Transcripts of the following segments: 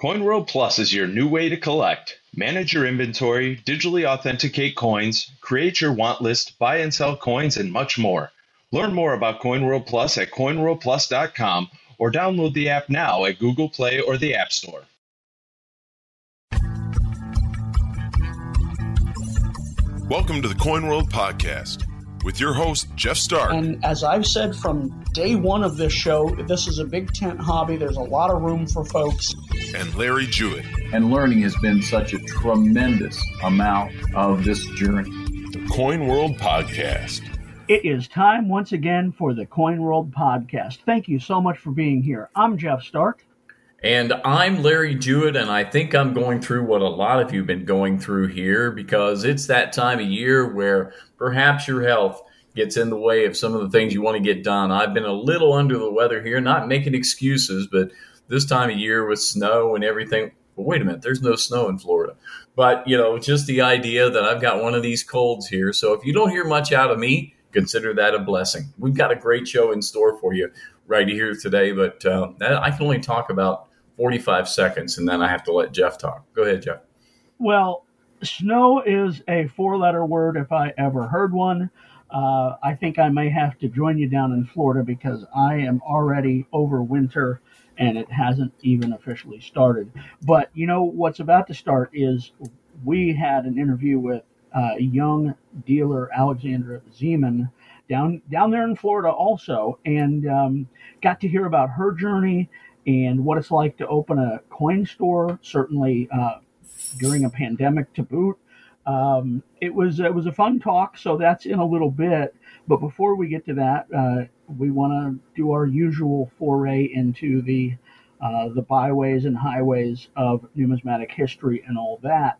CoinWorld Plus is your new way to collect. Manage your inventory, digitally authenticate coins, create your want list, buy and sell coins, and much more. Learn more about CoinWorld Plus at coinworldplus.com or download the app now at Google Play or the App Store. Welcome to the Coin World Podcast with your host, Jeff Stark. And as I've said from day one of this show, this is a big tent hobby. There's a lot of room for folks. And Larry Jewett. And learning has been such a tremendous amount of this journey. The Coin World Podcast. It is time once again for the Coin World Podcast. Thank you so much for being here. I'm Jeff Stark. And I'm Larry Jewett, and I think I'm going through what a lot of you have been going through here because it's that time of year where perhaps your health gets in the way of some of the things you want to get done. I've been a little under the weather here, not making excuses, but this time of year with snow and everything. Wait a minute, there's no snow in Florida. But, you know, just the idea that I've got one of these colds here. So if you don't hear much out of me, consider that a blessing. We've got a great show in store for you right here today, but uh, I can only talk about 45 seconds, and then I have to let Jeff talk. Go ahead, Jeff. Well, snow is a four letter word if I ever heard one. Uh, I think I may have to join you down in Florida because I am already over winter and it hasn't even officially started. But you know what's about to start is we had an interview with uh, young dealer Alexandra Zeman down down there in Florida also, and um, got to hear about her journey and what it's like to open a coin store, certainly uh, during a pandemic to boot. Um, it was it was a fun talk, so that's in a little bit. But before we get to that, uh, we want to do our usual foray into the uh, the byways and highways of numismatic history and all that,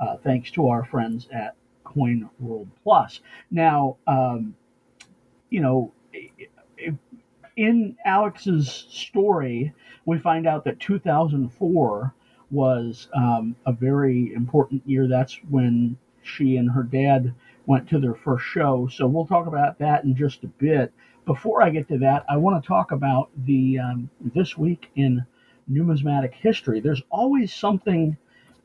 uh, thanks to our friends at Coin World Plus. Now, um, you know, in Alex's story, we find out that 2004 was um, a very important year. That's when she and her dad went to their first show. So we'll talk about that in just a bit. Before I get to that, I want to talk about the um, this week in numismatic history. There's always something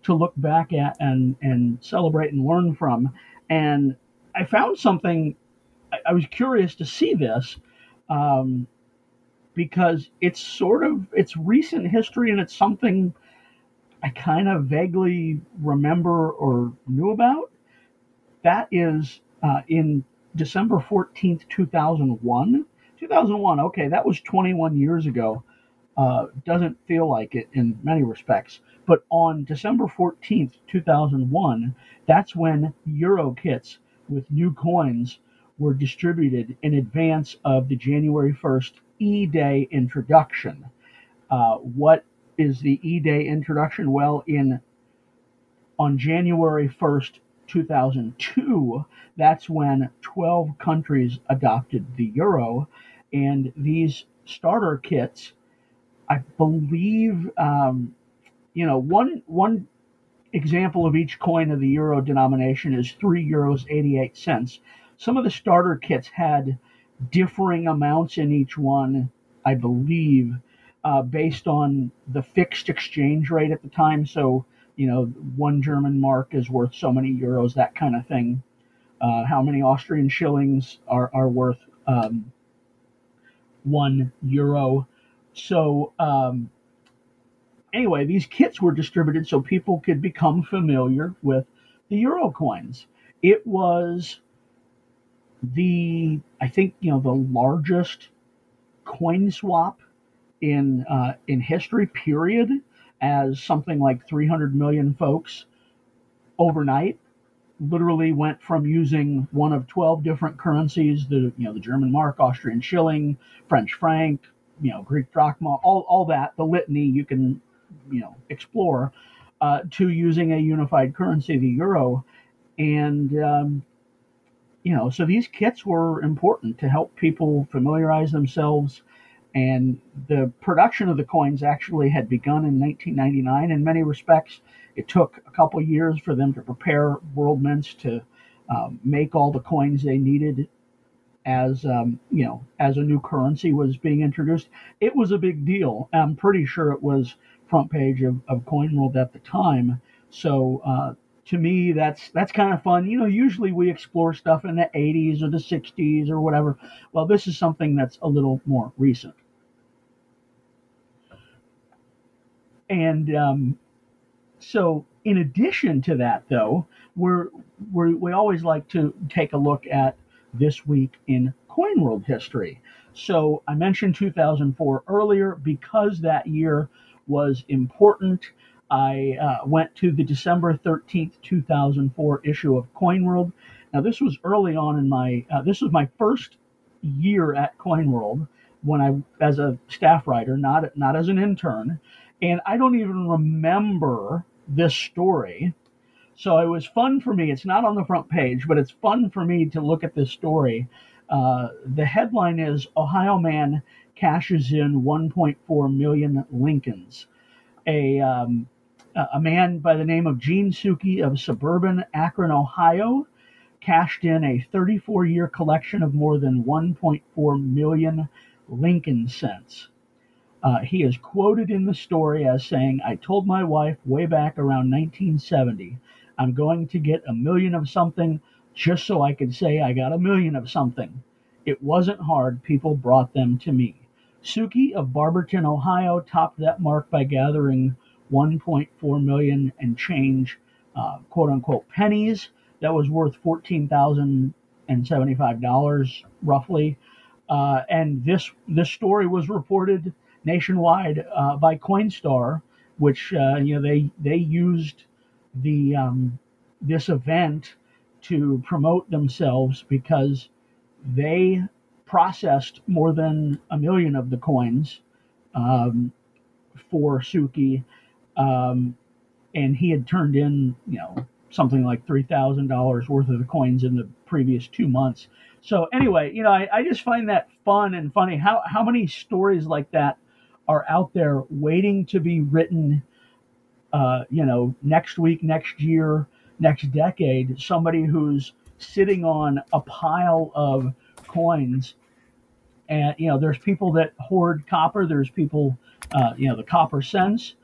to look back at and and celebrate and learn from. And I found something. I, I was curious to see this. Um, because it's sort of it's recent history and it's something I kind of vaguely remember or knew about. That is uh, in December 14th, 2001. 2001, okay, that was 21 years ago. Uh, doesn't feel like it in many respects. But on December 14th, 2001, that's when Euro kits with new coins were distributed in advance of the January 1st E Day introduction. Uh, what is the E Day introduction? Well, in on January 1st, 2002, that's when 12 countries adopted the euro, and these starter kits, I believe, um, you know, one one example of each coin of the euro denomination is three euros 88 cents. Some of the starter kits had differing amounts in each one, I believe, uh, based on the fixed exchange rate at the time. So, you know, one German mark is worth so many euros, that kind of thing. Uh, how many Austrian shillings are, are worth um, one euro? So, um, anyway, these kits were distributed so people could become familiar with the euro coins. It was the I think you know the largest coin swap in uh, in history. Period, as something like 300 million folks overnight literally went from using one of 12 different currencies the you know the German mark, Austrian shilling, French franc, you know Greek drachma, all all that the litany you can you know explore uh, to using a unified currency, the euro, and um, you know, so these kits were important to help people familiarize themselves. And the production of the coins actually had begun in 1999. In many respects, it took a couple years for them to prepare world mints to um, make all the coins they needed as um, you know as a new currency was being introduced. It was a big deal. I'm pretty sure it was front page of, of Coin World at the time. So uh, to me, that's that's kind of fun. You know, usually we explore stuff in the 80s or the 60s or whatever. Well, this is something that's a little more recent. And um, so, in addition to that, though, we're, we're we always like to take a look at this week in Coin World history. So I mentioned 2004 earlier because that year was important. I uh, went to the December 13th, 2004 issue of Coin World. Now this was early on in my uh, this was my first year at Coin World when I as a staff writer, not not as an intern, and I don't even remember this story. So it was fun for me. It's not on the front page, but it's fun for me to look at this story. Uh, the headline is Ohio man cashes in 1.4 million Lincolns. A um, a man by the name of Gene Suki of suburban Akron, Ohio, cashed in a 34 year collection of more than 1.4 million Lincoln cents. Uh, he is quoted in the story as saying, I told my wife way back around 1970, I'm going to get a million of something just so I could say I got a million of something. It wasn't hard, people brought them to me. Suki of Barberton, Ohio, topped that mark by gathering 1.4 million and change, uh, quote unquote, pennies. That was worth $14,075 roughly. Uh, and this this story was reported nationwide uh, by Coinstar, which uh, you know they they used the um, this event to promote themselves because they processed more than a million of the coins um, for Suki um, and he had turned in, you know, something like three thousand dollars worth of the coins in the previous two months. So anyway, you know, I, I just find that fun and funny. How how many stories like that are out there waiting to be written? Uh, you know, next week, next year, next decade. Somebody who's sitting on a pile of coins, and you know, there's people that hoard copper. There's people, uh, you know, the copper cents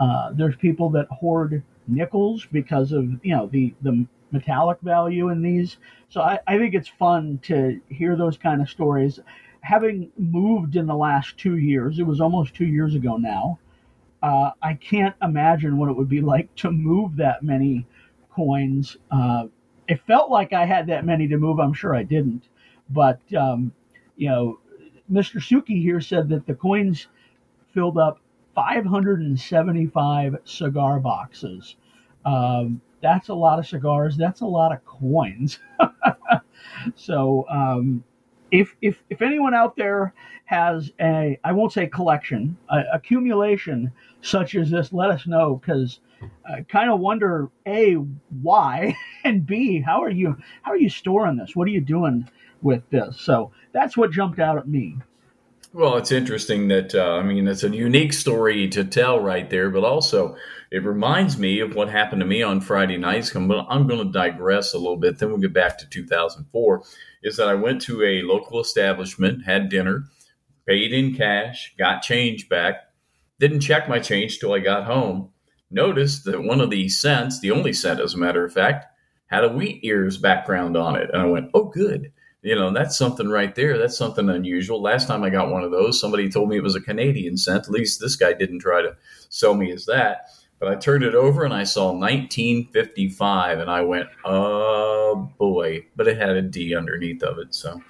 uh, there's people that hoard nickels because of you know the the metallic value in these. So I, I think it's fun to hear those kind of stories. Having moved in the last two years, it was almost two years ago now. Uh, I can't imagine what it would be like to move that many coins. Uh, it felt like I had that many to move. I'm sure I didn't, but um, you know, Mr. Suki here said that the coins filled up 575 cigar boxes. Um, that's a lot of cigars. That's a lot of coins. so, um, if, if, if anyone out there has a, I won't say collection, accumulation such as this, let us know because I kind of wonder a why and b how are you how are you storing this? What are you doing with this? So that's what jumped out at me. Well, it's interesting that, uh, I mean, it's a unique story to tell right there, but also it reminds me of what happened to me on Friday nights. I'm going to digress a little bit, then we'll get back to 2004. Is that I went to a local establishment, had dinner, paid in cash, got change back, didn't check my change till I got home. Noticed that one of the cents, the only cent as a matter of fact, had a wheat ears background on it. And I went, oh, good you know that's something right there. That's something unusual. Last time i got one of those somebody told me it was a canadian cent at least this guy didn't try to sell me as that. But i turned it over and i saw 1955 and i went oh boy. But it had a d underneath of it so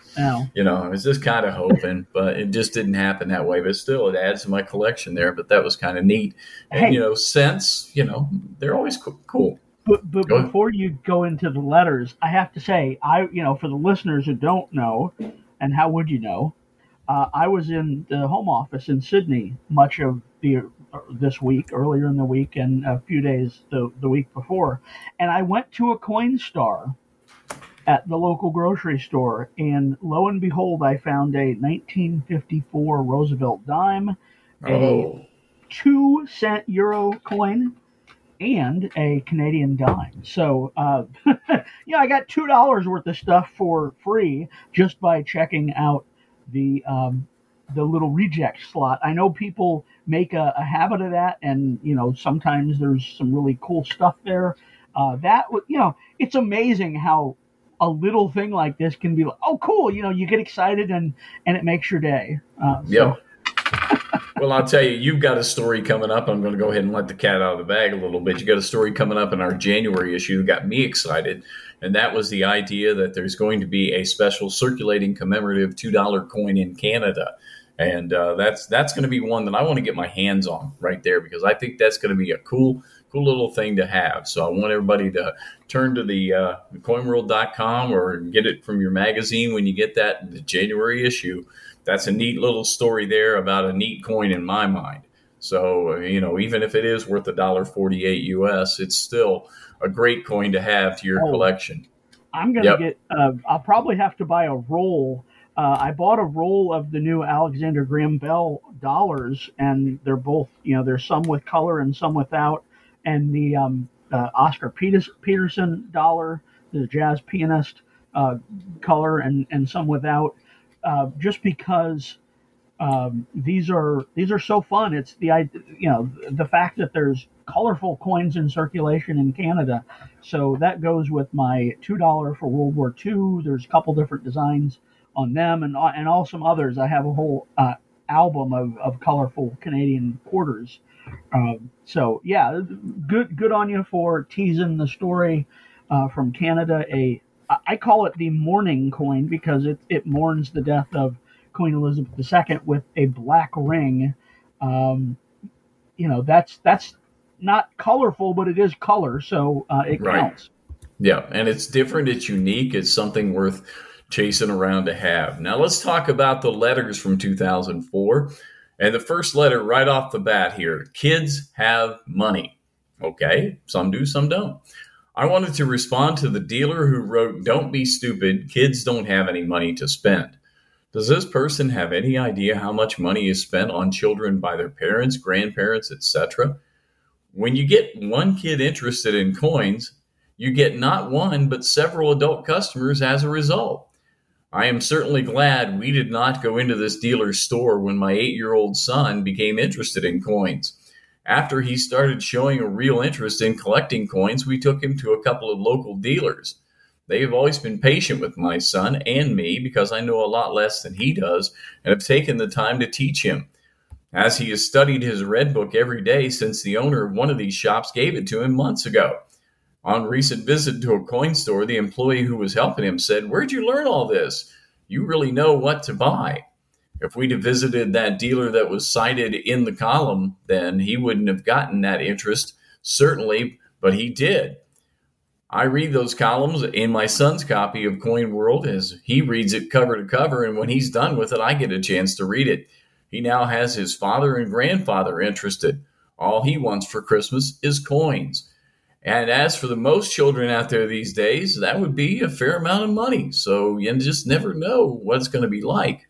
you know i was just kind of hoping but it just didn't happen that way. But still it adds to my collection there but that was kind of neat. And Hey. you know cents you know they're always co- cool But but Go ahead. before you go into the letters, I have to say, I you know, for the listeners who don't know, and how would you know? Uh, I was in the Home Office in Sidney much of the uh, this week, earlier in the week, and a few days the the week before, and I went to a Coinstar at the local grocery store, and lo and behold, I found a 1954 Roosevelt dime, a two cent euro coin and a Canadian dime. So, uh, yeah, I got two dollars worth of stuff for free just by checking out the um, the little reject slot. I know people make a, a, habit of that, and you know sometimes there's some really cool stuff there. Uh, that you know, it's amazing how a little thing like this can be like, oh cool, you know, you get excited and and it makes your day. Uh, so. Yeah. well, I'll tell you, you've got a story coming up. I'm going to go ahead and let the cat out of the bag a little bit. You got a story coming up in our January issue that got me excited, and that was the idea that there's going to be a special circulating commemorative two dollar coin in Canada and uh, that's that's going to be one that I want to get my hands on right there because I think that's going to be a cool cool little thing to have. So I want everybody to turn to the uh, coinworld.com or get it from your magazine when you get that the January issue. That's a neat little story there about a neat coin in my mind. So you know, even if it is worth a dollar forty-eight US, it's still a great coin to have to your oh, collection. I'm gonna yep. get. Uh, I'll probably have to buy a roll uh, I bought a roll of the new Alexander Graham Bell dollars, and they're both, you know, there's some with color and some without. And the um, uh, Oscar Peters- Peterson dollar, the jazz pianist uh, color, and, and some without, uh, just because um, these are these are so fun. It's the you know the fact that there's colorful coins in circulation in Canada. So that goes with my two dollar for World War II. There's a couple different designs on them and and all some others. I have a whole uh, album of, of colorful Canadian quarters. Um, so yeah, good good on you for teasing the story uh, from Canada. A I call it the mourning coin because it it mourns the death of Queen Elizabeth II with a black ring. Um, you know that's that's not colorful, but it is color, so uh, it right. counts. Yeah, and it's different. It's unique. It's something worth chasing around to have. Now let's talk about the letters from 2004. And the first letter right off the bat here kids have money. Okay, some do, some don't. I wanted to respond to the dealer who wrote, Don't be stupid, kids don't have any money to spend. Does this person have any idea how much money is spent on children by their parents, grandparents, etc.? When you get one kid interested in coins, you get not one, but several adult customers as a result. I am certainly glad we did not go into this dealer's store when my eight year old son became interested in coins. After he started showing a real interest in collecting coins, we took him to a couple of local dealers. They have always been patient with my son and me because I know a lot less than he does and have taken the time to teach him. As he has studied his red book every day since the owner of one of these shops gave it to him months ago. On recent visit to a coin store, the employee who was helping him said, Where'd you learn all this? You really know what to buy. If we'd have visited that dealer that was cited in the column, then he wouldn't have gotten that interest, certainly, but he did. I read those columns in my son's copy of Coin World as he reads it cover to cover, and when he's done with it, I get a chance to read it. He now has his father and grandfather interested. All he wants for Christmas is coins. And as for the most children out there these days, that would be a fair amount of money. So you just never know what it's going to be like.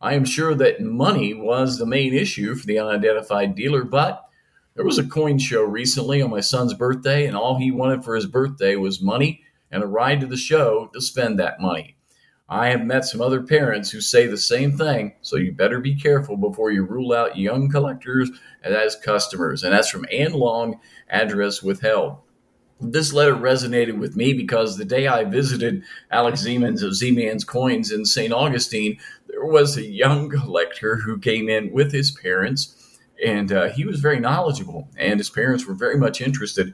I am sure that money was the main issue for the unidentified dealer, but there was a coin show recently on my son's birthday, and all he wanted for his birthday was money and a ride to the show to spend that money. I have met some other parents who say the same thing, so you better be careful before you rule out young collectors as customers. And that's from Ann Long, address withheld. This letter resonated with me because the day I visited Alex Zeman's of Z-Man's Coins in St. Augustine, there was a young collector who came in with his parents, and uh, he was very knowledgeable, and his parents were very much interested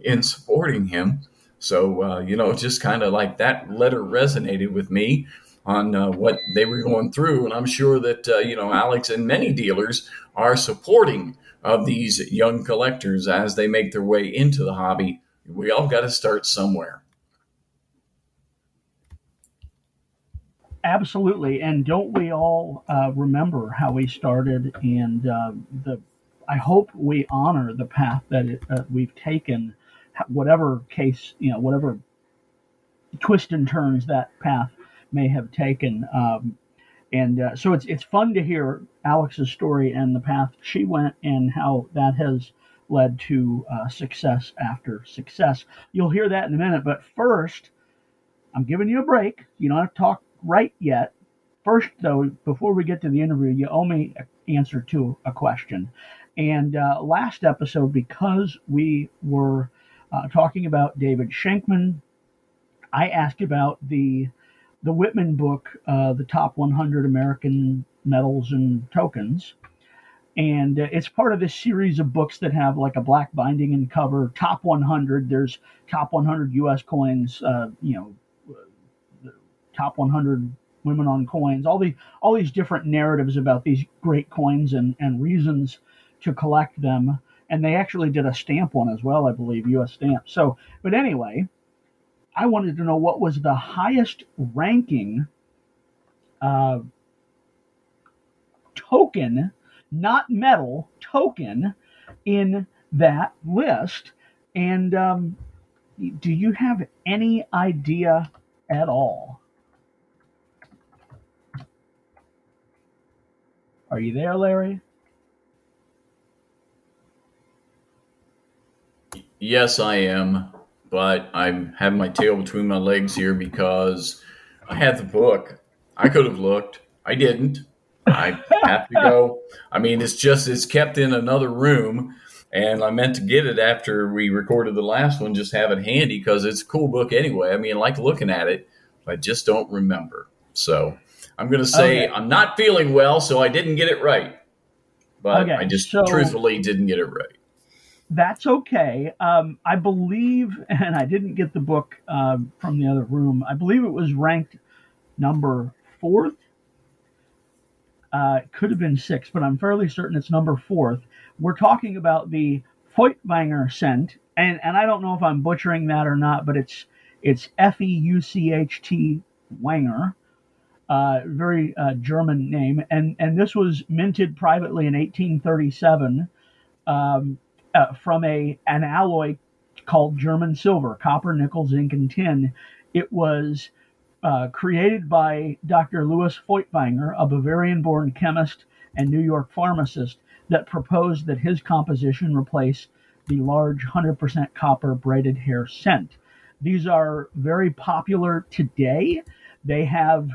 in supporting him. So, uh, you know, just kind of like that letter resonated with me on uh, what they were going through. And I'm sure that, uh, you know, Alex and many dealers are supporting of these young collectors as they make their way into the hobby. We all got to start somewhere. Absolutely, and don't we all uh, remember how we started? And uh, the, I hope we honor the path that it, uh, we've taken, whatever case you know, whatever twist and turns that path may have taken. Um, and uh, so it's it's fun to hear Alex's story and the path she went and how that has led to uh, success after success. You'll hear that in a minute, but first, I'm giving you a break. You don't have to talk right yet. first, though, before we get to the interview, you owe me an answer to a question. And uh, last episode, because we were uh, talking about David Schenkman, I asked about the the Whitman book, uh, the top 100 American medals and tokens, and uh, it's part of this series of books that have like a black binding and cover. Top 100. There's top 100 U.S. coins. Uh, you know, top 100 women on coins. All the all these different narratives about these great coins and and reasons to collect them. And they actually did a stamp one as well, I believe, U.S. stamp. So, but anyway, I wanted to know what was the highest ranking uh, token, not medal token in that list. And um, do you have any idea at all? Are you there, Larry? Yes, I am, but I'm having my tail between my legs here because I had the book. I could have looked. I didn't. I have to go. I mean, it's just it's kept in another room, and I meant to get it after we recorded the last one. Just have it handy because it's a cool book anyway. I mean, I like looking at it, but I just don't remember. So I'm going to say okay. I'm not feeling well, so I didn't get it right. But okay, I just so truthfully didn't get it right that's okay. Um, I believe, and I didn't get the book uh, from the other room. I believe it was ranked number fourth. Uh, could have been six, but I'm fairly certain it's number fourth. We're talking about the Feuchtwanger cent, and and I don't know if I'm butchering that or not, but it's it's F E U C H T Wanger. Uh, very uh, German name, and and this was minted privately in 1837. Um, uh, from a an alloy called German silver, copper, nickel, zinc, and tin. It was uh, created by Dr. Louis Feuchtwanger, a Bavarian-born chemist and New York pharmacist, that proposed that his composition replace the large 100% copper braided hair cent. These are very popular today. They have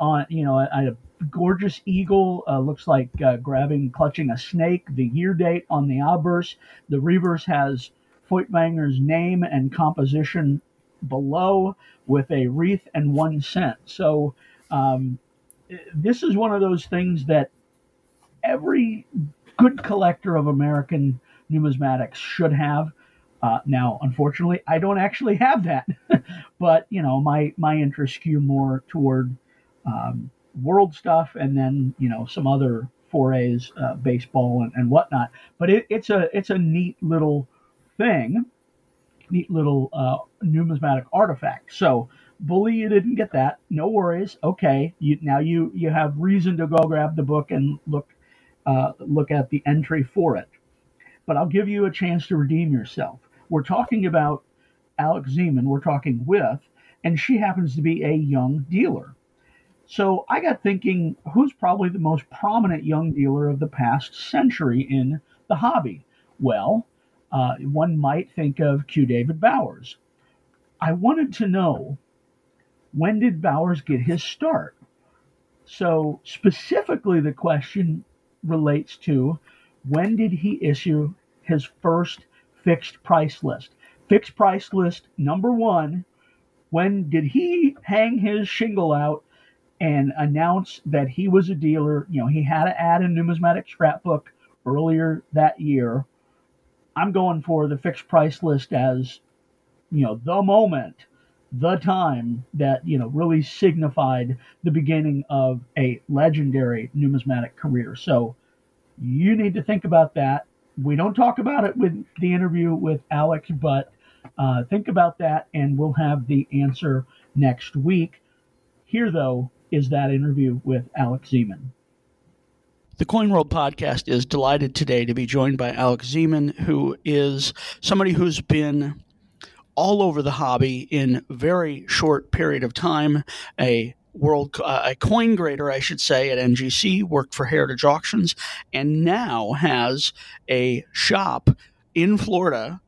on you know a, a gorgeous eagle uh, looks like uh, grabbing, clutching a snake. The year date on the obverse. The reverse has Feuchtwanger's name and composition below with a wreath and one cent. So um, this is one of those things that every good collector of American numismatics should have. Uh, now, unfortunately, I don't actually have that, but you know, my my interests skew more toward um, world stuff and then you know some other forays, uh, baseball and, and whatnot. But it, it's a it's a neat little thing, neat little uh, numismatic artifact. So bully, you didn't get that. No worries. Okay, you, now you you have reason to go grab the book and look uh, look at the entry for it. But I'll give you a chance to redeem yourself. We're talking about Alex Zeman. We're talking with, and she happens to be a young dealer. So I got thinking, who's probably the most prominent young dealer of the past century in the hobby? Well, uh, one might think of Q. David Bowers. I wanted to know when did Bowers get his start? So, specifically, the question relates to when did he issue his first fixed price list? Fixed price list number one, when did he hang his shingle out and announced that he was a dealer. You know, he had an ad in numismatic scrapbook earlier that year. I'm going for the fixed price list as, you know, the moment, the time that, you know, really signified the beginning of a legendary numismatic career. So you need to think about that. We don't talk about it with the interview with Alex, but uh, think about that and we'll have the answer next week. Here, though, is that interview with Alex Zeman. The Coin World podcast is delighted today to be joined by Alex Zeman, who is somebody who's been all over the hobby in very short period of time. A world uh, a coin grader, I should say, at NGC, worked for Heritage Auctions, and now has a shop in Florida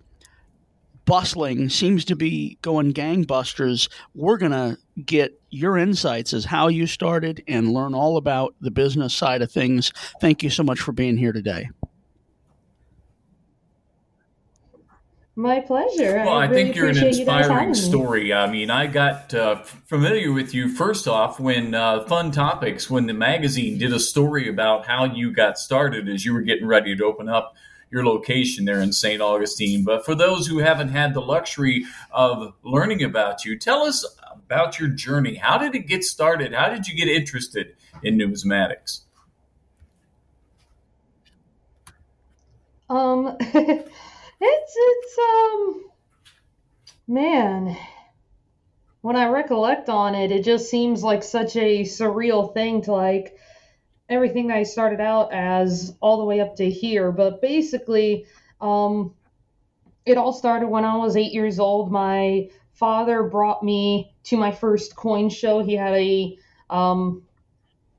bustling, seems to be going gangbusters. We're going to get your insights as how you started and learn all about the business side of things. Thank you so much for being here today. My pleasure. Well, I, I really think you're an inspiring you story. I mean, I got uh, familiar with you first off when uh, Fun Topics, when the magazine did a story about how you got started as you were getting ready to open up your location there in St. Augustine. But for those who haven't had the luxury of learning about you, tell us about your journey. How did it get started? How did you get interested in numismatics? Um, it's it's um, man. When I recollect on it, it just seems like such a surreal thing to like everything I started out as all the way up to here. But basically, um, it all started when I was eight years old. My father brought me to my first coin show. He had a um,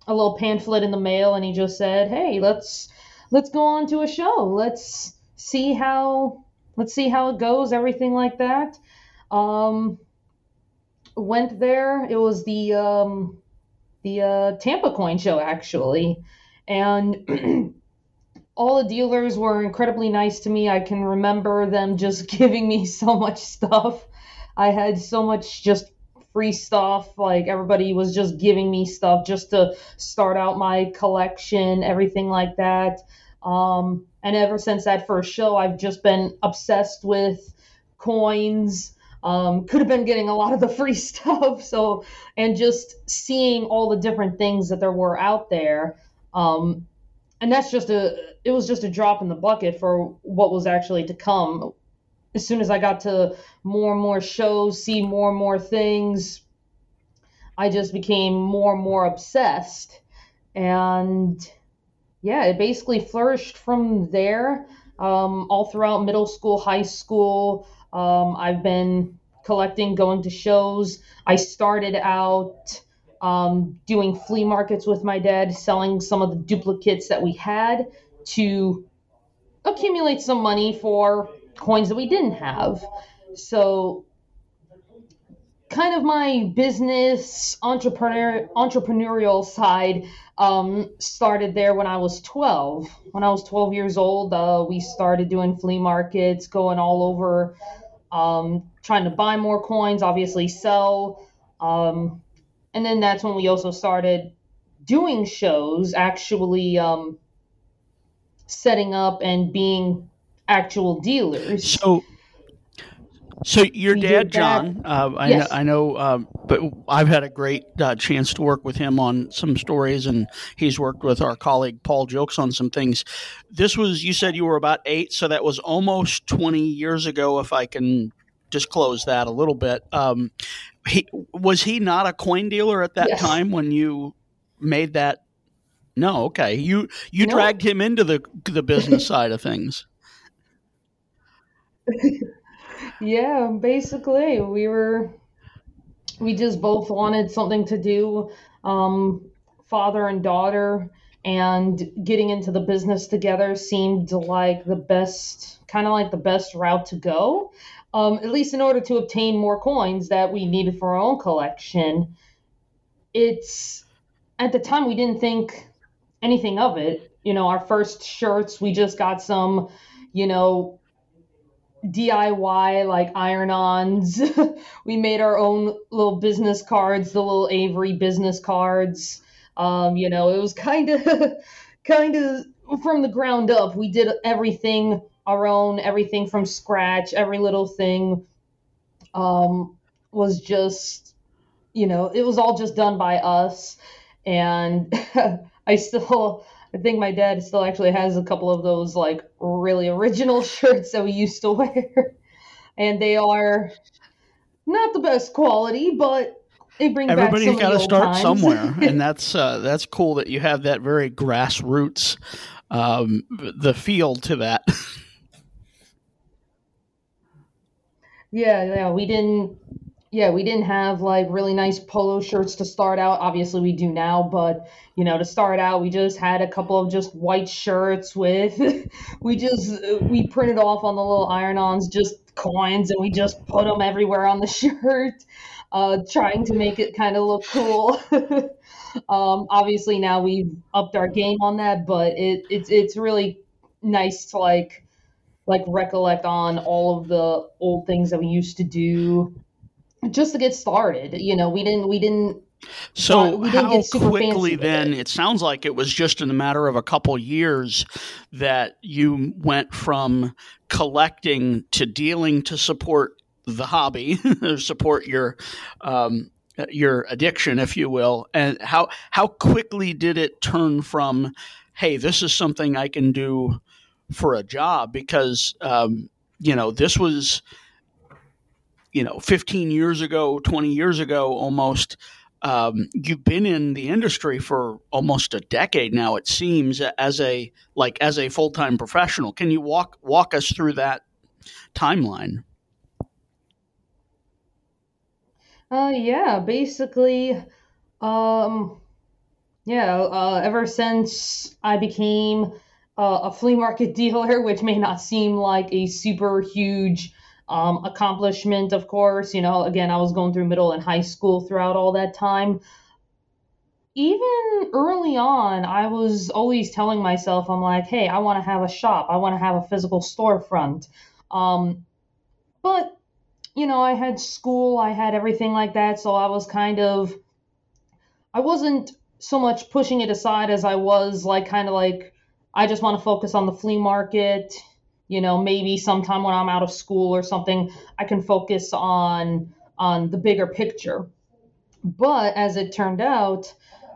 a little pamphlet in the mail, and he just said, "Hey, let's let's go on to a show. Let's see how let's see how it goes. Everything like that." Um, went there. It was the um, the uh, Tampa Coin Show actually, and all the dealers were incredibly nice to me. I can remember them just giving me so much stuff. I had so much just free stuff. Like everybody was just giving me stuff just to start out my collection, everything like that. Um, and ever since that first show, I've just been obsessed with coins. Um, could have been getting a lot of the free stuff. So, and just seeing all the different things that there were out there. Um, and that's just a, it was just a drop in the bucket for what was actually to come. As soon as I got to more and more shows, see more and more things, I just became more and more obsessed. And yeah, it basically flourished from there um, all throughout middle school, high school. Um, I've been collecting, going to shows. I started out um, doing flea markets with my dad, selling some of the duplicates that we had to accumulate some money for coins that we didn't have. So, kind of my business entrepreneur entrepreneurial side um, started there when I was 12. When I was 12 years old, uh, we started doing flea markets, going all over um, trying to buy more coins, obviously sell. Um, and then that's when we also started doing shows, actually um, setting up and being actual dealers. So, so your we dad, John, uh, I, yes. know, I know, um, but I've had a great uh, chance to work with him on some stories, and he's worked with our colleague Paul Gilkes on some things. This was, you said you were about eight, so that was almost 20 years ago, if I can disclose that a little bit. Um, he, was he not a coin dealer at that yes. time when you made that? No, okay. You you no. dragged him into the the business side of things. yeah, basically, we were we just both wanted something to do, um, father and daughter, and getting into the business together seemed like the best, kind of like the best route to go um, at least in order to obtain more coins that we needed for our own collection. It's at the time we didn't think anything of it. You know, our first shirts, we just got some, you know, DIY like iron-ons. we made our own little business cards, the little Avery business cards. Um, you know, it was kind of, kind of from the ground up. We did everything our own, everything from scratch, every little thing um, was just, you know, it was all just done by us. And I still, I think my dad still actually has a couple of those like really original shirts that we used to wear. and they are not the best quality, but they bring Everybody's got to start somewhere, and that's uh, that's cool that you have that very grassroots um, the feel to that. Yeah, yeah, we didn't yeah, we didn't have like really nice polo shirts to start out. Obviously, we do now, but you know, to start out, we just had a couple of just white shirts with, we just, we printed off on the little iron ons just coins and we just put them everywhere on the shirt, uh, trying to make it kind of look cool. um, obviously, now we've upped our game on that, but it, it's, it's really nice to like, like recollect on all of the old things that we used to do just to get started. You know, we didn't we didn't so we didn't how quickly then? It. it. sounds like it was just in a matter of a couple years that you went from collecting to dealing to support the hobby, or support your um, your addiction, if you will. And how how quickly did it turn from, hey, this is something I can do for a job? Because um, you know this was you know 15 years ago 20 years ago almost um, you've been in the industry for almost a decade now it seems as a like as a full-time professional. Can you walk walk us through that timeline? Uh yeah basically um yeah uh, ever since i became uh, a flea market dealer which may not seem like a super huge um, accomplishment, of course. You know, again, I was going through middle and high school throughout all that time. Even early on, I was always telling myself, I'm like, hey, I want to have a shop. I want to have a physical storefront. Um, but, you know, I had school, I had everything like that. So I was kind of, I wasn't so much pushing it aside as I was like, kind of like, I just want to focus on the flea market you know maybe sometime when i'm out of school or something i can focus on on the bigger picture. But as it turned out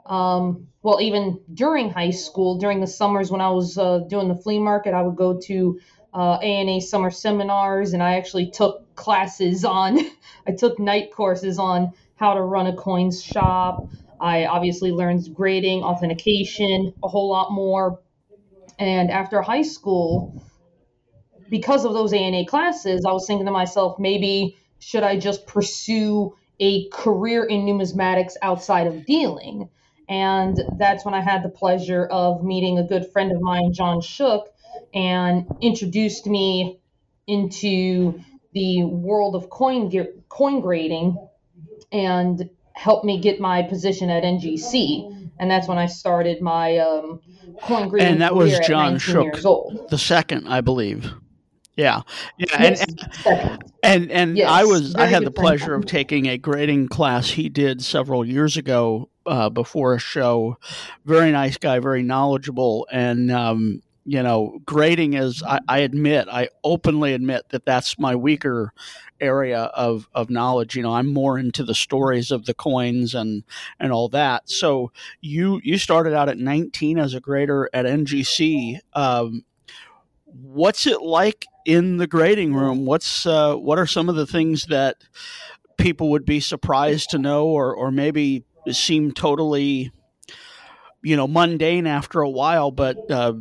um, well even during high school during the summers when i was uh, doing the flea market i would go to uh, ana summer seminars and i actually took classes on i took night courses on how to run a coins shop. I obviously learned grading authentication a whole lot more. And after high school because of those ANA classes, I was thinking to myself, maybe should I just pursue a career in numismatics outside of dealing? And that's when I had the pleasure of meeting a good friend of mine, John Shook, and introduced me into the world of coin coin grading and helped me get my position at NGC. And that's when I started my um, coin grading. And that was John Shook, the second, I believe. Yeah, yeah, yes. and and, and yes. I was I had the pleasure of taking a grading class he did several years ago uh, before a show. Very nice guy, very knowledgeable, and um, you know, grading is I, I, admit I openly admit that that's my weaker area of of knowledge. You know, I'm more into the stories of the coins and and all that. So you you started out at 19 as a grader at NGC. Um, what's it like in the grading room? What's uh, what are some of the things that people would be surprised to know, or or maybe seem totally, you know, mundane after a while? But uh,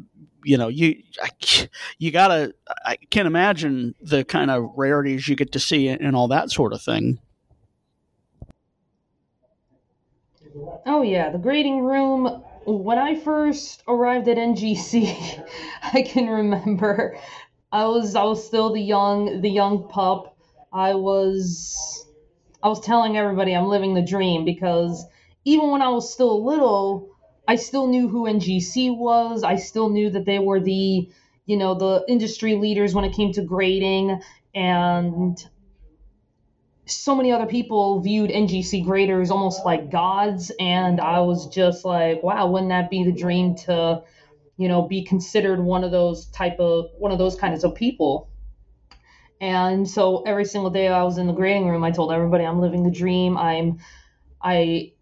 you know, you you gotta. I can't imagine the kind of rarities you get to see and all that sort of thing. Oh yeah, the grading room when I first arrived at NGC, I can remember I was I was still the young the young pup. I was I was telling everybody I'm living the dream because even when I was still little, I still knew who NGC was. I still knew that they were the you know the industry leaders when it came to grading and so many other people viewed NGC graders almost like gods, and I was just like, wow, wouldn't that be the dream to, you know, be considered one of those type of one of those kinds of people? And so every single day I was in the grading room, I told everybody I'm living the dream. I'm, I,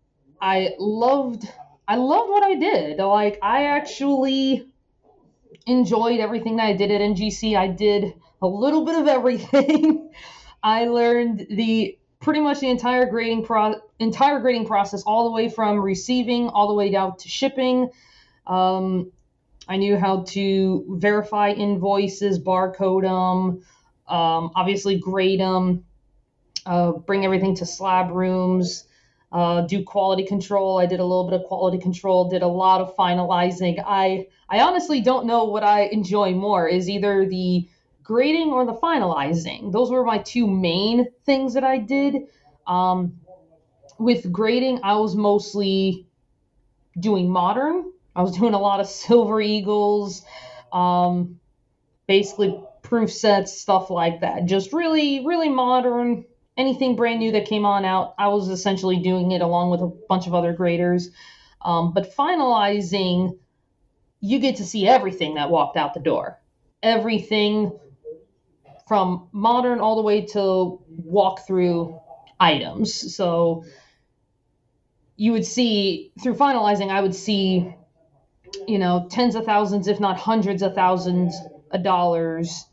I loved, I loved what I did. Like I actually enjoyed everything that I did at NGC. I did a little bit of everything. I learned the pretty much the entire grading pro entire grading process, all the way from receiving all the way down to shipping. Um, I knew how to verify invoices, barcode them, um, obviously grade them. uh, bring everything to slab rooms, uh, do quality control. I did a little bit of quality control, did a lot of finalizing. I I honestly don't know what I enjoy more is either the grading or the finalizing. Those were my two main things that I did. Um, with grading, I was mostly doing modern. I was doing a lot of silver eagles, um, basically proof sets, stuff like that. Just really, really modern. Anything brand new that came on out, I was essentially doing it along with a bunch of other graders. Um, but finalizing, you get to see everything that walked out the door. Everything from modern all the way to walkthrough items. So you would see through finalizing, I would see, you know, tens of thousands, if not hundreds of thousands of dollars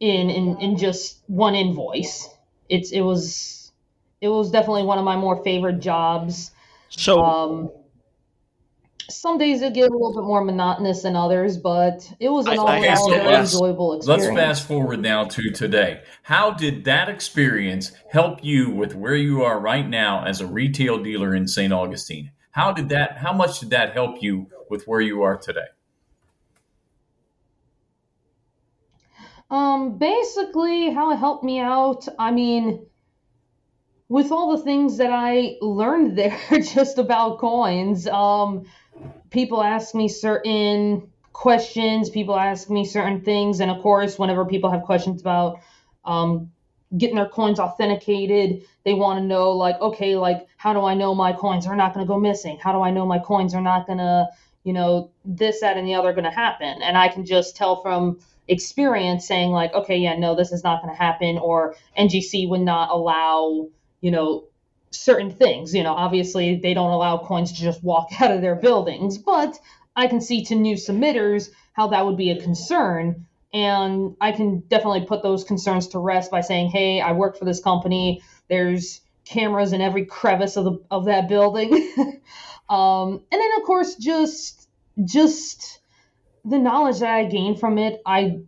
in in, in just one invoice. It's it was it was definitely one of my more favorite jobs. So um, some days it get a little bit more monotonous than others, but it was an all in all very enjoyable experience. Let's fast forward now to today. How did that experience help you with where you are right now as a retail dealer in St. Augustine? How did that? How much did that help you with where you are today? Um, basically, how it helped me out. I mean, with all the things that I learned there just about coins, um, people ask me certain questions, people ask me certain things, and of course, whenever people have questions about um, getting their coins authenticated, they want to know, like, okay, like, how do I know my coins are not going to go missing? How do I know my coins are not going to, you know, this, that, and the other going to happen? And I can just tell from experience saying, like, okay, yeah, no, this is not going to happen, or NGC would not allow, you know, certain things. You know, obviously they don't allow coins to just walk out of their buildings, but I can see to new submitters how that would be a concern. And I can definitely put those concerns to rest by saying, hey, I work for this company. There's cameras in every crevice of the of that building. um, and then of course just just the knowledge that I gained from it, I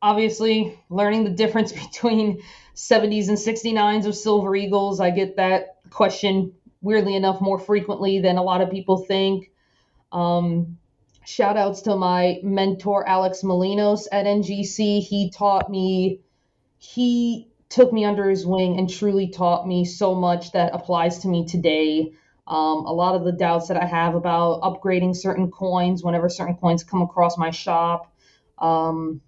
obviously learning the difference between 70s and 69s of Silver Eagles. I get that question weirdly enough more frequently than a lot of people think. Um, shout outs to my mentor, Alex Molinos at NGC. He taught me, he took me under his wing and truly taught me so much that applies to me today. Um, a lot of the doubts that I have about upgrading certain coins whenever certain coins come across my shop. Um,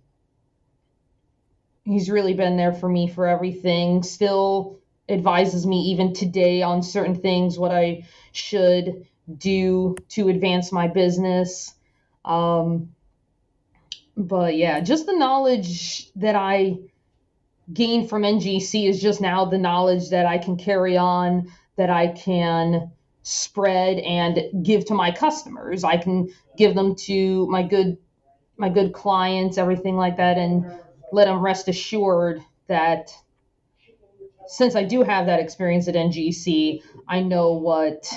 he's really been there for me for everything. Still advises me even today on certain things, what I should do to advance my business. Um, but yeah, just the knowledge that I gained from NGC is just now the knowledge that I can carry on, that I can spread and give to my customers. I can give them to my good my good clients, everything like that, and let them rest assured that since I do have that experience at NGC, I know what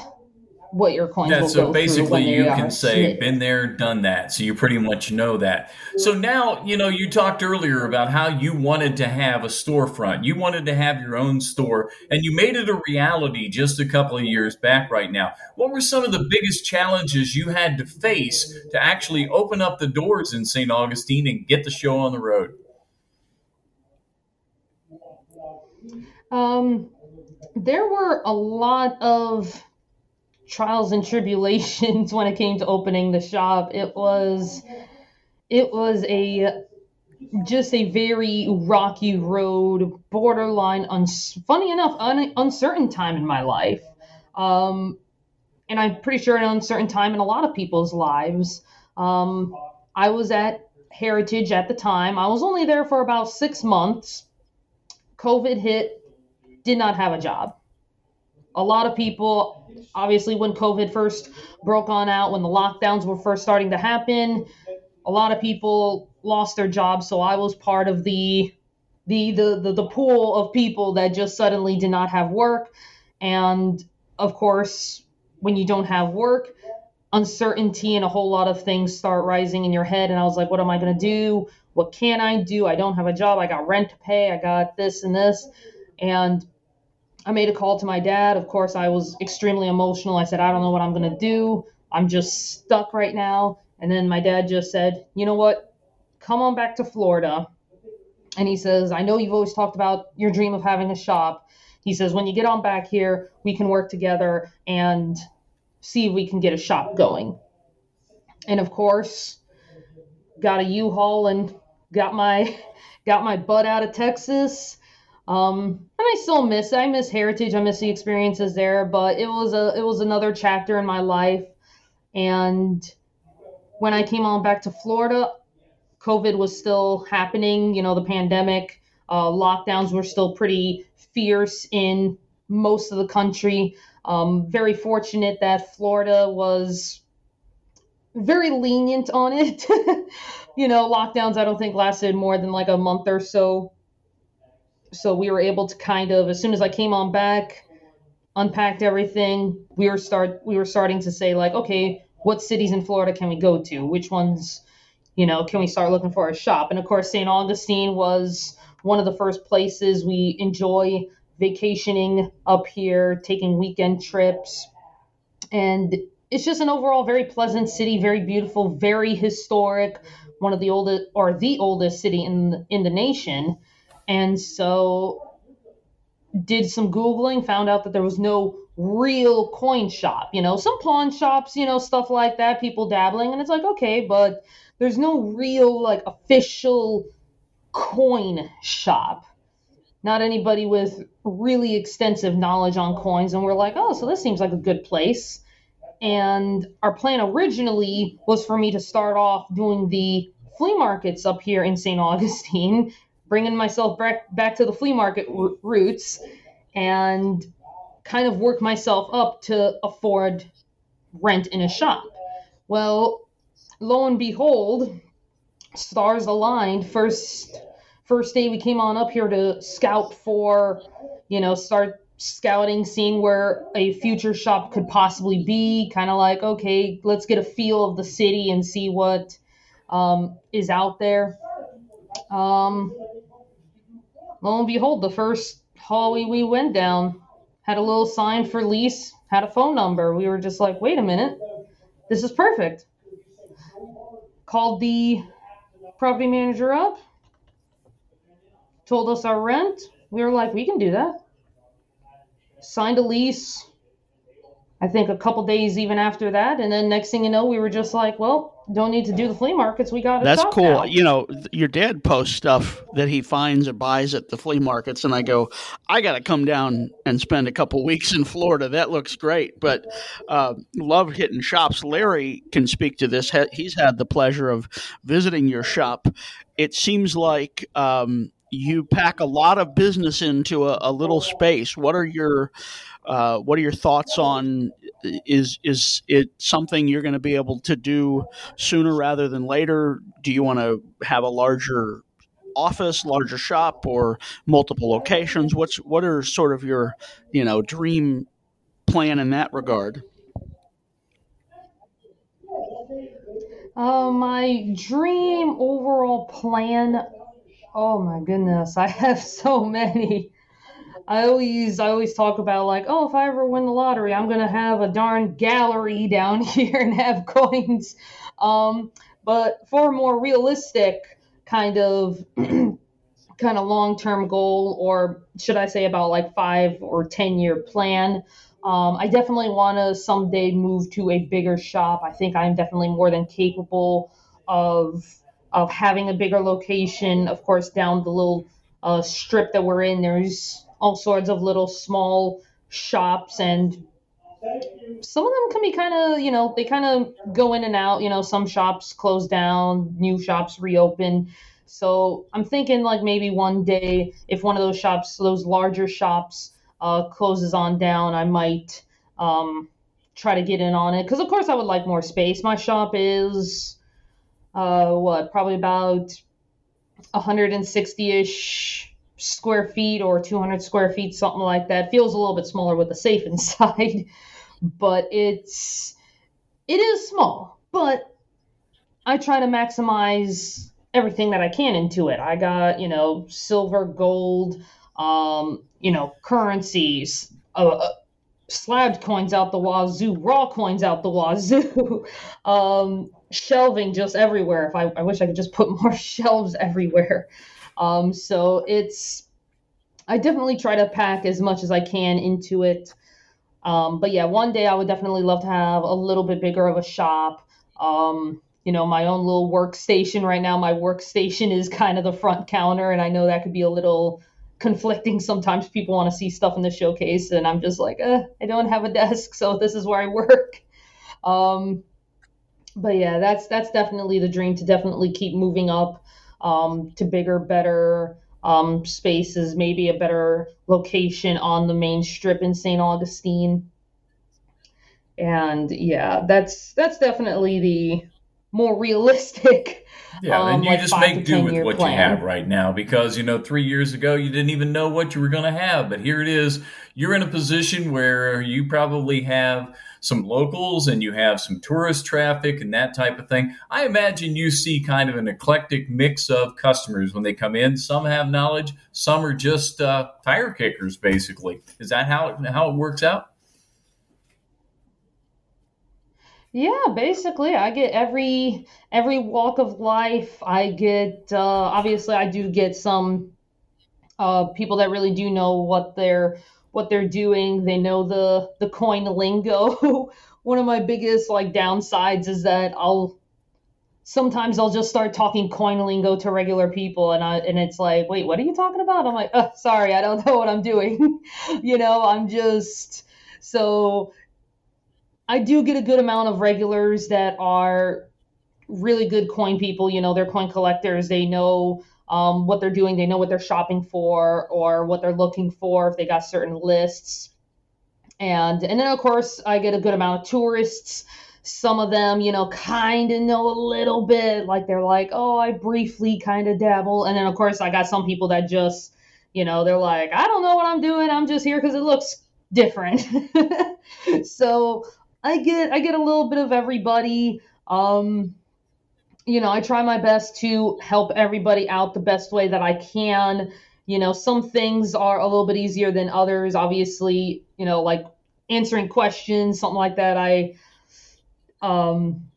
what your coins yeah, will so go basically you can say been there done that. So you pretty much know that. So now you know you talked earlier about how you wanted to have a storefront. You wanted to have your own store and you made it a reality just a couple of years back right now. What were some of the biggest challenges you had to face to actually open up the doors in st augustine and get the show on the road? Um, there were a lot of trials and tribulations when it came to opening the shop. It was it was a just a very rocky road, borderline uns- funny enough un- uncertain time in my life. Um, and I'm pretty sure an uncertain time in a lot of people's lives. Um, I was at Heritage at the time. I was only there for about six months. COVID hit did not have a job. A lot of people, obviously, when COVID first broke on out, when the lockdowns were first starting to happen, a lot of people lost their jobs. So I was part of the the the the, the pool of people that just suddenly did not have work. And of course, when you don't have work, uncertainty and a whole lot of things start rising in your head. And I was like, what am I going to do? What can I do? I don't have a job. I got rent to pay. I got this and this And I made a call to my dad. Of course, I was extremely emotional. I said, I don't know what I'm going to do. I'm just stuck right now. And then my dad just said, You know what? Come on back to Florida. And he says, I know you've always talked about your dream of having a shop. He says, When you get on back here, we can work together and see if we can get a shop going. And of course, got a U-Haul and got my got my butt out of Texas um, and I still miss it. I miss Heritage. I miss the experiences there, but it was a it was another chapter in my life. And when I came on back to Florida, COVID was still happening. You know, the pandemic, uh, lockdowns were still pretty fierce in most of the country. Um, very fortunate that Florida was very lenient on it. you know, lockdowns I don't think lasted more than like a month or so so we were able to kind of as soon as I came on back, unpacked everything. We were start we were starting to say like, okay, what cities in Florida can we go to? Which ones, you know, can we start looking for a shop? And of course, St. Augustine was one of the first places we enjoy vacationing up here, taking weekend trips, and it's just an overall very pleasant city, very beautiful, very historic. One of the oldest or the oldest city in in the nation and so did some googling found out that there was no real coin shop you know some pawn shops you know stuff like that people dabbling. And it's like okay but there's no real like official coin shop. Not anybody with really extensive knowledge on coins. And we're like oh so this seems like a good place. And our plan originally was for me to start off doing the flea markets up here in St. Augustine bringing myself back back to the flea market r- roots and kind of work myself up to afford rent in a shop. Well, lo and behold, stars aligned. First first day we came on up here to scout for, you know, start scouting, seeing where a future shop could possibly be. Kind of like, okay, let's get a feel of the city and see what um, is out there. Um, lo and behold, the first hallway we went down had a little sign for lease, had a phone number. We were just like, wait a minute, this is perfect. Called the property manager up, told us our rent. We were like, we can do that. Signed a lease, I think a couple days even after that, and then next thing you know, we were just like, well, don't need to do the flea markets. We got that's cool. Now. You know, your dad posts stuff that he finds or buys at the flea markets, and I go, I got to come down and spend a couple weeks in Florida. That looks great. But uh, love hitting shops. Larry can speak to this. He's had the pleasure of visiting your shop. It seems like. Um, you pack a lot of business into a, a little space. What are your uh, what are your thoughts on is is it something you're going to be able to do sooner rather than later? Do you want to have a larger office, larger shop, or multiple locations? What's what are sort of your you know dream plan in that regard? Uh, my dream overall plan. Oh my goodness, I have so many. I always I always talk about like, oh, if I ever win the lottery, I'm gonna have a darn gallery down here and have coins. Um, but for a more realistic kind of kind of long term goal, or should I say about like five or ten year plan, um, I definitely want to someday move to a bigger shop. I think I'm definitely more than capable of of having a bigger location. Of course, down the little uh, strip that we're in, there's all sorts of little small shops and some of them can be kind of you know they kind of go in and out you know some shops close down new shops reopen so i'm thinking like maybe one day if one of those shops those larger shops uh, closes on down i might um, try to get in on it because of course i would like more space my shop is uh, what probably about 160ish square feet or 200 square feet, something like that. Feels a little bit smaller with the safe inside, but it's it is small. But I try to maximize everything that I can into it. I got you know silver, gold, um, you know, currencies, uh, uh, slabbed coins out the wazoo, raw coins out the wazoo, um, shelving just everywhere. If I, I wish I could just put more shelves everywhere. Um, so it's, I definitely try to pack as much as I can into it. Um, but yeah, one day I would definitely love to have a little bit bigger of a shop. Um, you know, my own little workstation right now. My workstation is kind of the front counter, and I know that could be a little conflicting. Sometimes people want to see stuff in the showcase, and I'm just like, eh, I don't have a desk, so this is where I work. Um, but yeah, that's that's definitely the dream to definitely keep moving up um, to bigger, better um, spaces, maybe a better location on the main strip in St. Augustine. And yeah, that's that's definitely the more realistic. Yeah, um, and you like just make do with what plan. you have right now because you know three years ago you didn't even know what you were going to have, but here it is. You're in a position where you probably have some locals and you have some tourist traffic and that type of thing. I imagine you see kind of an eclectic mix of customers when they come in. Some have knowledge, some are just uh, tire kickers, basically. Is that how it, how it works out? Yeah, basically, I get every every walk of life. I get uh, obviously I do get some uh, people that really do know what they're what they're doing. They know the the coin lingo. One of my biggest like downsides is that I'll sometimes I'll just start talking coin lingo to regular people and I and it's like, "Wait, what are you talking about?" I'm like, oh, "Sorry, I don't know what I'm doing." you know, I'm just so I do get a good amount of regulars that are really good coin people. You know, they're coin collectors. They know um, what they're doing. They know what they're shopping for or what they're looking for if they got certain lists. And and then of course I get a good amount of tourists. Some of them, you know, kind of know a little bit. Like they're like, oh, I briefly kind of dabble. And then of course I got some people that just, you know, they're like, I don't know what I'm doing. I'm just here because it looks different. so I get I get a little bit of everybody. Um, you know, I try my best to help everybody out the best way that I can. You know, some things are a little bit easier than others. Obviously, you know, like answering questions, something like that. I um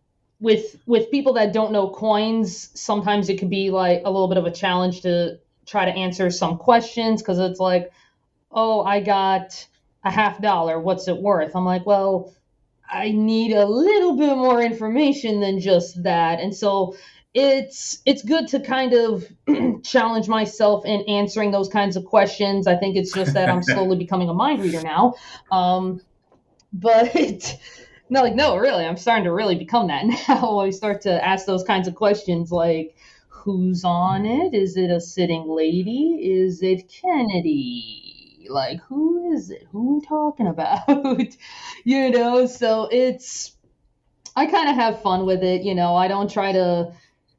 with with people that don't know coins, sometimes it can be like a little bit of a challenge to try to answer some questions because it's like, oh, I got a half dollar. What's it worth? I'm like, well, I need a little bit more information than just that. And so it's it's good to kind of challenge myself in answering those kinds of questions. I think it's just that I'm slowly becoming a mind reader now. Um, but no, like no, really, I'm starting to really become that now. I start to ask those kinds of questions like who's on it? Is it a sitting lady? Is it Kennedy? Like, who is it? Who we talking about? you know, so it's, I kind of have fun with it. You know, I don't try to,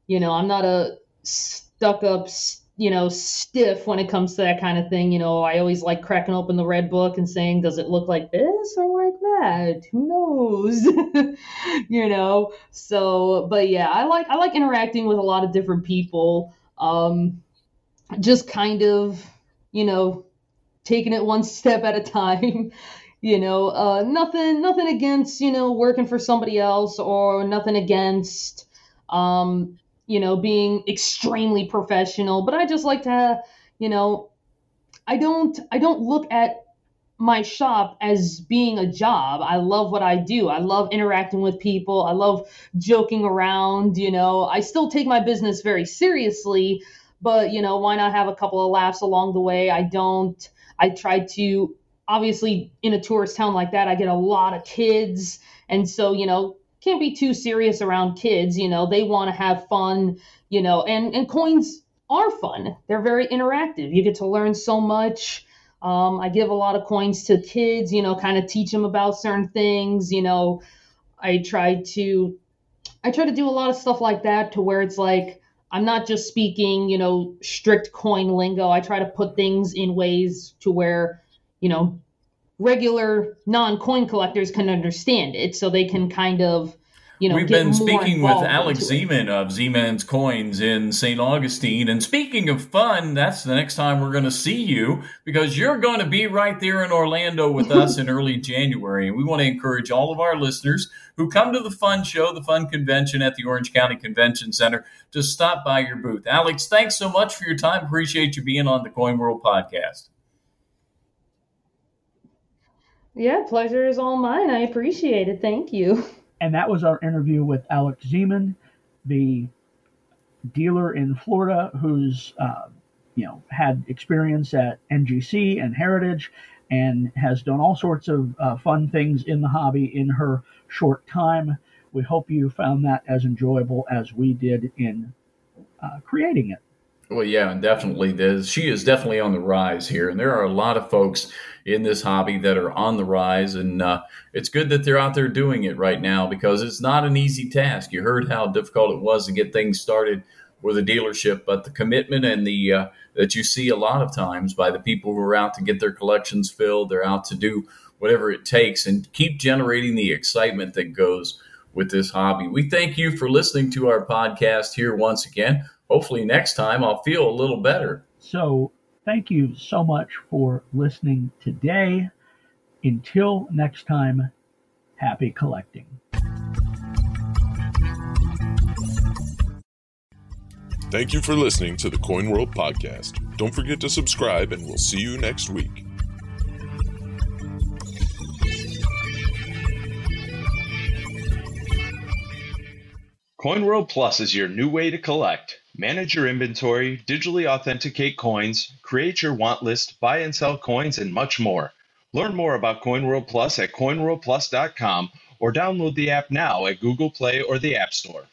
you know, I'm not a stuck up, you know, stiff when it comes to that kind of thing. You know, I always like cracking open the red book and saying, does it look like this or like that? Who knows? you know, so, but yeah, I like, I like interacting with a lot of different people. Um, just kind of, you know, taking it one step at a time. you know, uh, nothing, nothing against you know working for somebody else or nothing against, um, you know, being extremely professional. But I just like to, you know, I don't, I don't look at my shop as being a job. I love what I do. I love interacting with people. I love joking around, you know. I still take my business very seriously, but you know, why not have a couple of laughs along the way? I don't I try to obviously in a tourist town like that, I get a lot of kids, and so you know can't be too serious around kids. You know they want to have fun. You know, and and coins are fun. They're very interactive. You get to learn so much. Um, I give a lot of coins to kids. You know, kind of teach them about certain things. You know, I try to I try to do a lot of stuff like that to where it's like I'm not just speaking, you know, strict coin lingo. I try to put things in ways to where, you know, regular non-coin collectors can understand it so they can kind of you know, we've been speaking with Alex Zeman of Zeman's Coins in St. Augustine. And speaking of fun, that's the next time we're going to see you because you're going to be right there in Orlando with us in early January. And we want to encourage all of our listeners who come to the FUN show, the FUN convention at the Orange County Convention Center, to stop by your booth. Alex, thanks so much for your time. Appreciate you being on the Coin World podcast. Yeah, pleasure is all mine. I appreciate it. Thank you. And that was our interview with Alex Zeman, the dealer in Florida who's uh, you know had experience at NGC and Heritage and has done all sorts of uh, fun things in the hobby in her short time. We hope you found that as enjoyable as we did in uh, creating it. Well, yeah, and definitely. There's, she is definitely on the rise here, and there are a lot of folks in this hobby that are on the rise, and uh, it's good that they're out there doing it right now because it's not an easy task. You heard how difficult it was to get things started with a dealership, but the commitment and the uh, that you see a lot of times by the people who are out to get their collections filled, they're out to do whatever it takes and keep generating the excitement that goes with this hobby. We thank you for listening to our podcast here once again hopefully next time I'll feel a little better. So, thank you so much for listening today. Until next time, happy collecting. Thank you for listening to the Coin World podcast. Don't forget to subscribe, and we'll see you next week. Coin World Plus is your new way to collect. Manage your inventory, digitally authenticate coins, create your want list, buy and sell coins, and much more. Learn more about CoinWorld Plus at coinworldplus.com or download the app now at Google Play or the App Store.